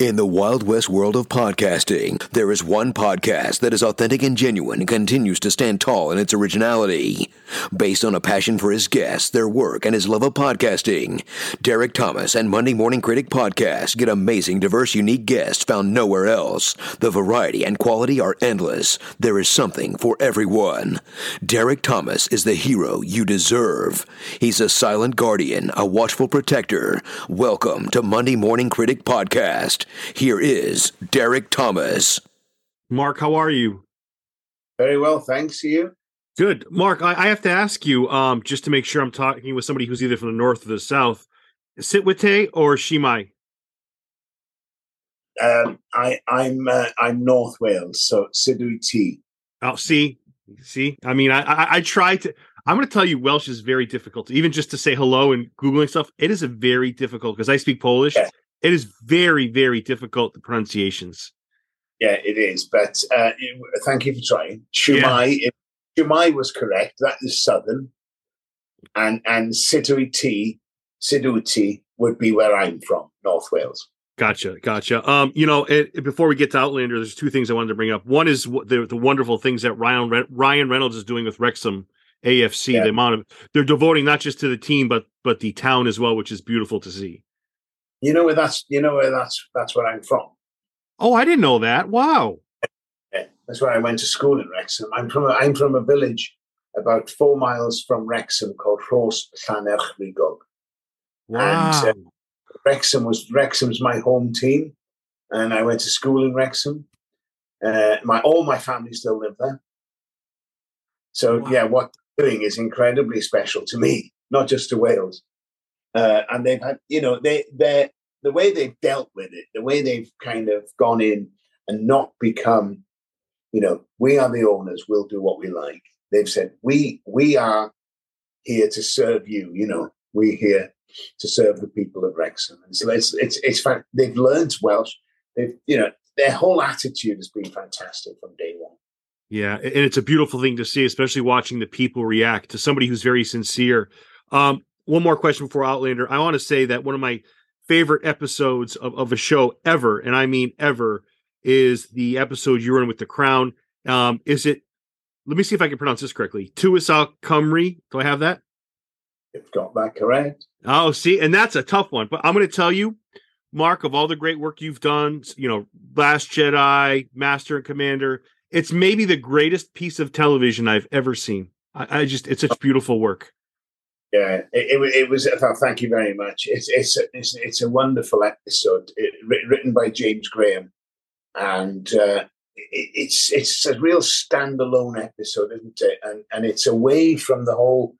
In the Wild West world of podcasting, there is one podcast that is authentic and genuine and continues to stand tall in its originality. Based on a passion for his guests, their work, and his love of podcasting, Derek Thomas and Monday Morning Critic Podcast get amazing, diverse, unique guests found nowhere else. The variety and quality are endless. There is something for everyone. Derek Thomas is the hero you deserve. He's a silent guardian, a watchful protector. Welcome to Monday Morning Critic Podcast. Here is Derek Thomas. Mark, how are you? Very well, thanks. You? Good. Mark, I, I have to ask you, um, just to make sure I'm talking with somebody who's either from the north or the south, Sitwate or Shimai? Um, I, I'm uh, I'm North Wales, so Sidui Oh, see, see. I mean, I, I I try to. I'm going to tell you, Welsh is very difficult. Even just to say hello and googling stuff, it is a very difficult because I speak Polish. Yeah. It is very, very difficult the pronunciations. Yeah, it is. But uh, thank you for trying. Shumai, yeah. Shumai was correct. That is southern, and and Sidui Siduti would be where I'm from, North Wales. Gotcha, gotcha. Um, you know, it, before we get to Outlander, there's two things I wanted to bring up. One is the the wonderful things that Ryan Ryan Reynolds is doing with Wrexham AFC. Yeah. The amount of they're devoting not just to the team, but but the town as well, which is beautiful to see. You know where that's you know where that's that's where I'm from. Oh, I didn't know that. Wow. Yeah, that's where I went to school in Wrexham. I'm from a, I'm from a village about four miles from Wrexham called Rhos Llanerchrugog. Wow. And, uh, Wrexham was Wrexham's my home team, and I went to school in Wrexham. Uh, my all my family still live there. So wow. yeah, what doing is incredibly special to me, not just to Wales. Uh, and they've had, you know, they they the way they've dealt with it, the way they've kind of gone in and not become, you know, we are the owners, we'll do what we like. They've said we we are here to serve you. You know, we're here to serve the people of Wrexham. And so it's it's it's fact they've learned Welsh. They've you know their whole attitude has been fantastic from day one. Yeah, and it's a beautiful thing to see, especially watching the people react to somebody who's very sincere. Um, one more question before Outlander. I want to say that one of my favorite episodes of, of a show ever, and I mean ever, is the episode you were in with the Crown. Um, is it? Let me see if I can pronounce this correctly. Tywysog Cymru. Do I have that? You've got that correct. Oh, see, and that's a tough one. But I'm going to tell you, Mark, of all the great work you've done, you know, Last Jedi, Master and Commander, it's maybe the greatest piece of television I've ever seen. I, I just, it's such beautiful work. Yeah, it, it, it was. Thank you very much. It's it's a, it's, it's a wonderful episode it, written by James Graham, and uh, it, it's it's a real standalone episode, isn't it? And and it's away from the whole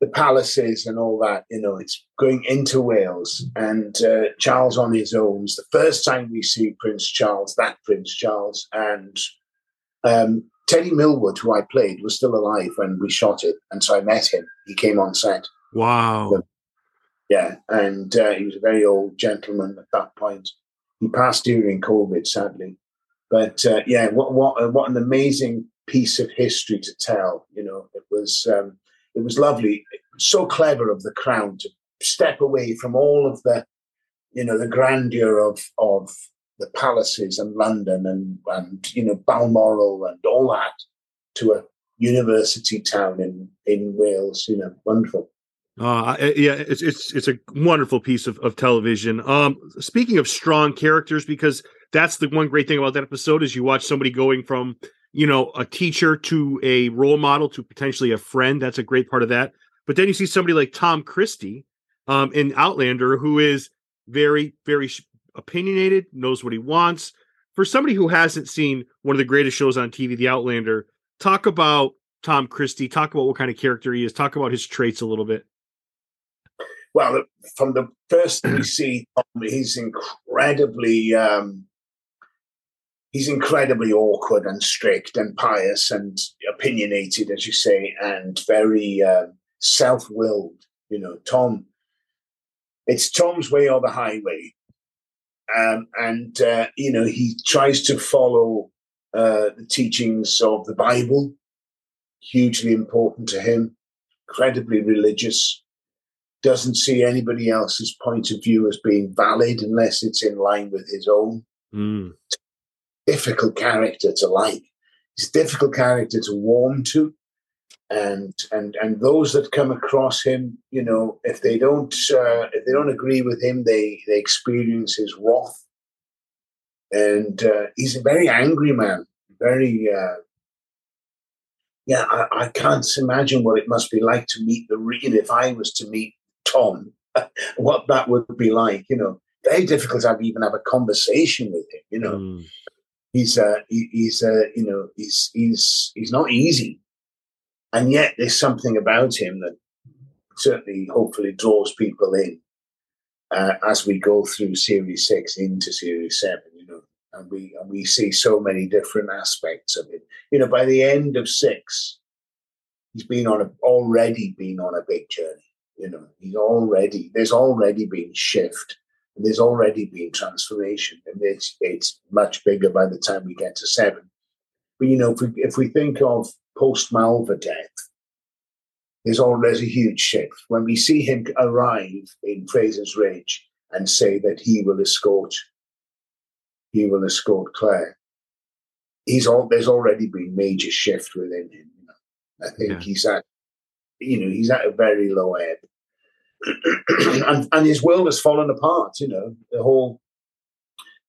the palaces and all that. You know, it's going into Wales and uh, Charles on his own. It's the first time we see Prince Charles, that Prince Charles, and um, Teddy Millward, who I played, was still alive when we shot it, and so I met him. He came on set. Wow. So, yeah, and uh, he was a very old gentleman at that point. He passed during COVID, sadly. But uh, yeah, what what what an amazing piece of history to tell. You know, it was um, it was lovely, so clever of the crown to step away from all of the, you know, the grandeur of of the palaces and London and and you know Balmoral and all that to a university town in in Wales. You know, wonderful. Uh, yeah, it's it's it's a wonderful piece of, of television. Um, speaking of strong characters, because that's the one great thing about that episode is you watch somebody going from you know a teacher to a role model to potentially a friend. That's a great part of that. But then you see somebody like Tom Christie um, in Outlander, who is very very opinionated, knows what he wants. For somebody who hasn't seen one of the greatest shows on TV, The Outlander, talk about Tom Christie. Talk about what kind of character he is. Talk about his traits a little bit. Well, from the first we see, Tom, he's incredibly um, he's incredibly awkward and strict and pious and opinionated, as you say, and very uh, self-willed. You know, Tom. It's Tom's way or the highway. Um, and uh, you know he tries to follow uh, the teachings of the Bible, hugely important to him, incredibly religious, doesn't see anybody else's point of view as being valid unless it's in line with his own. Mm. Difficult character to like. He's a difficult character to warm to. And and and those that come across him, you know, if they don't uh, if they don't agree with him, they they experience his wrath. And uh, he's a very angry man, very uh, yeah, I, I, can't imagine what it must be like to meet the real. If I was to meet Tom, what that would be like, you know, very difficult to even have a conversation with him. You know, mm. he's uh, he, he's uh, you know, he's he's he's not easy, and yet there's something about him that certainly, hopefully, draws people in uh, as we go through Series Six into Series Seven You know, and we and we see so many different aspects of it. You know, by the end of six, he's been on a already been on a big journey. You know, he's already there's already been shift, and there's already been transformation, and it's it's much bigger by the time we get to seven. But you know, if we if we think of post Malva death, there's always a huge shift when we see him arrive in Fraser's Ridge and say that he will escort he will escort Claire. He's all there's already been major shift within him. You know? I think yeah. he's at you know, he's at a very low ebb. and and his world has fallen apart, you know. The whole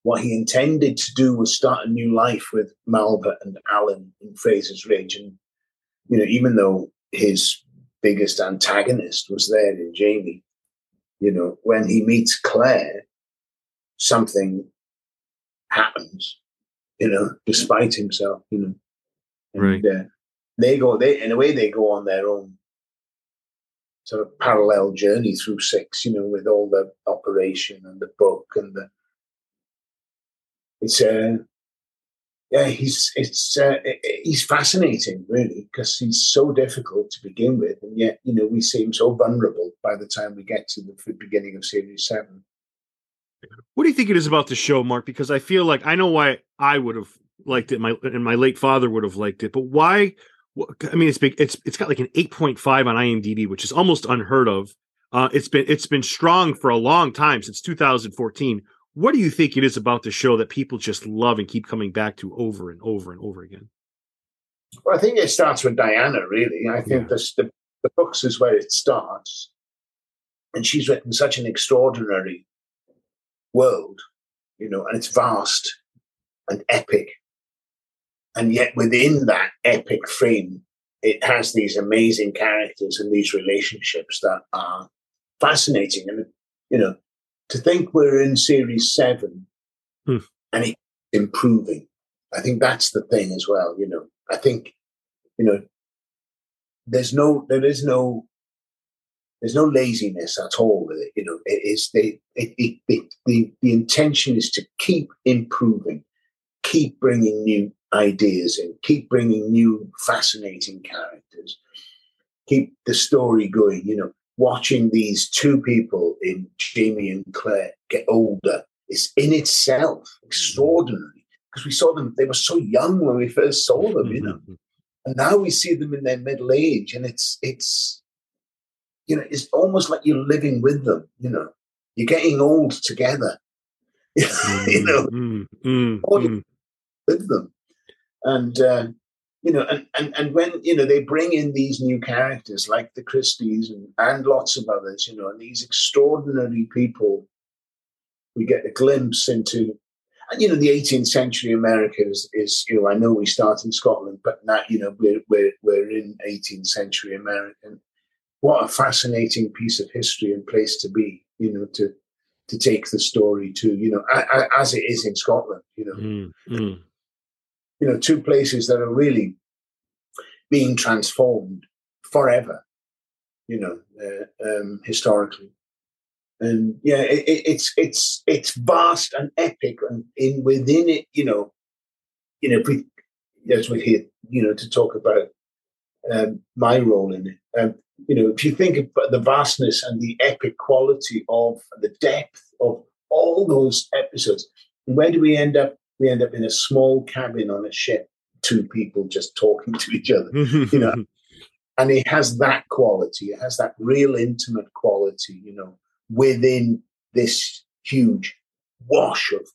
what he intended to do was start a new life with Malva and Alan in Fraser's Ridge. And, you know, even though his biggest antagonist was there in Jamie, you know, when he meets Claire, something happens, you know, despite himself, you know. And, right. Uh, they go, they in a way, they go on their own sort of parallel journey through six, you know, with all the operation and the book and the. It's uh, yeah, he's it's uh, he's fascinating, really, because he's so difficult to begin with, and yet you know we seem so vulnerable by the time we get to the beginning of series seven. What do you think it is about the show, Mark? Because I feel like I know why I would have liked it, my and my late father would have liked it, but why? I mean, it's big. It's it's got like an eight point five on IMDb, which is almost unheard of. Uh, it's been it's been strong for a long time since 2014. What do you think it is about the show that people just love and keep coming back to over and over and over again? Well, I think it starts with Diana. Really, I think yeah. the the books is where it starts, and she's written such an extraordinary world, you know, and it's vast and epic. And yet within that epic frame, it has these amazing characters and these relationships that are fascinating. And, you know, to think we're in series seven hmm. and it's improving, I think that's the thing as well. You know, I think, you know, there's no, there is no there's no laziness at all with it. You know, it is the it, it, it, the the intention is to keep improving, keep bringing new ideas in, keep bringing new fascinating characters, keep the story going. You know, watching these two people in Jamie and Claire get older is in itself extraordinary because we saw them; they were so young when we first saw them. You know. Mm-hmm. And now we see them in their middle age, and it's it's you know, it's almost like you're living with them. You know, you're getting old together. Mm, you know, mm, mm, mm, with them, and uh, you know, and, and and when you know they bring in these new characters like the Christies and and lots of others, you know, and these extraordinary people, we get a glimpse into. And you know, the 18th century America is, is, you know, I know we start in Scotland, but now, you know, we're we're we're in 18th century American what a fascinating piece of history and place to be, you know, to to take the story to, you know, as it is in Scotland, you know, mm, mm. You know, two places that are really being transformed forever, you know, uh, um, historically. And yeah, it, it's it's it's vast and epic, and in within it, you know, you know, we, as we're here, you know, to talk about um, my role in it. Um, you know, if you think of the vastness and the epic quality of the depth of all those episodes, where do we end up? We end up in a small cabin on a ship, two people just talking to each other. you know, and it has that quality. It has that real intimate quality, you know, within this huge wash of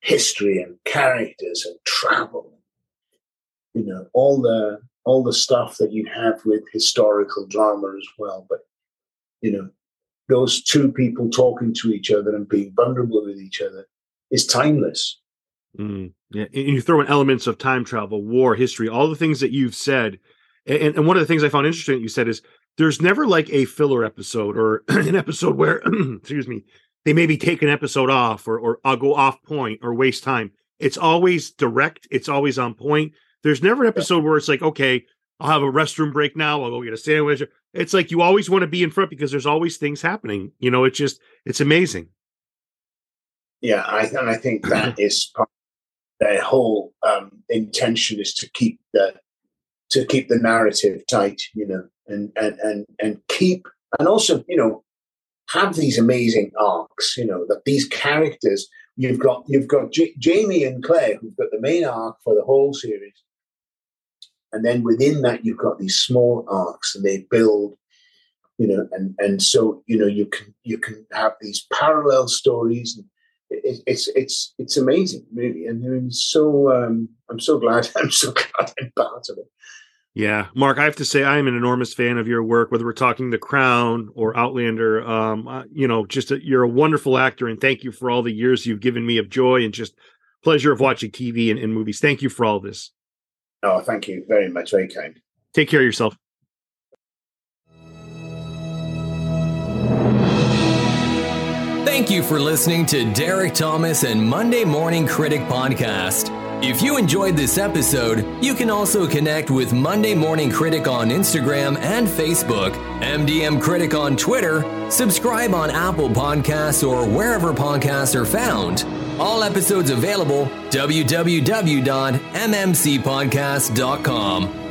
history and characters and travel. You know, all the all the stuff that you have with historical drama as well. But you know, those two people talking to each other and being vulnerable with each other is timeless. Mm, yeah, and you throw in elements of time travel, war, history, all the things that you've said. And, and one of the things I found interesting that you said is there's never like a filler episode or an episode where, excuse me, they maybe take an episode off or or I'll go off point or waste time. It's always direct. It's always on point. There's never an episode where it's like, okay, I'll have a restroom break now. I'll go get a sandwich. It's like you always want to be in front because there's always things happening. You know, it's just it's amazing. Yeah, I and I think that is part their whole um, intention is to keep the to keep the narrative tight, you know, and and and and keep and also you know have these amazing arcs, you know, that these characters you've got you've got J- Jamie and Claire who've got the main arc for the whole series, and then within that you've got these small arcs and they build you know and and so you know you can you can have these parallel stories and it, it's it's it's amazing really and i'm so um i'm so glad i'm so glad i'm part of it yeah mark i have to say i am an enormous fan of your work whether we're talking the crown or outlander um uh, you know just a, you're a wonderful actor and thank you for all the years you've given me of joy and just pleasure of watching tv and, and movies thank you for all this Oh, thank you very much. Very kind. Take care of yourself. Thank you for listening to Derek Thomas and Monday Morning Critic Podcast. If you enjoyed this episode, you can also connect with Monday Morning Critic on Instagram and Facebook, MDM Critic on Twitter, subscribe on Apple Podcasts or wherever podcasts are found. All episodes available www.mmcpodcast.com.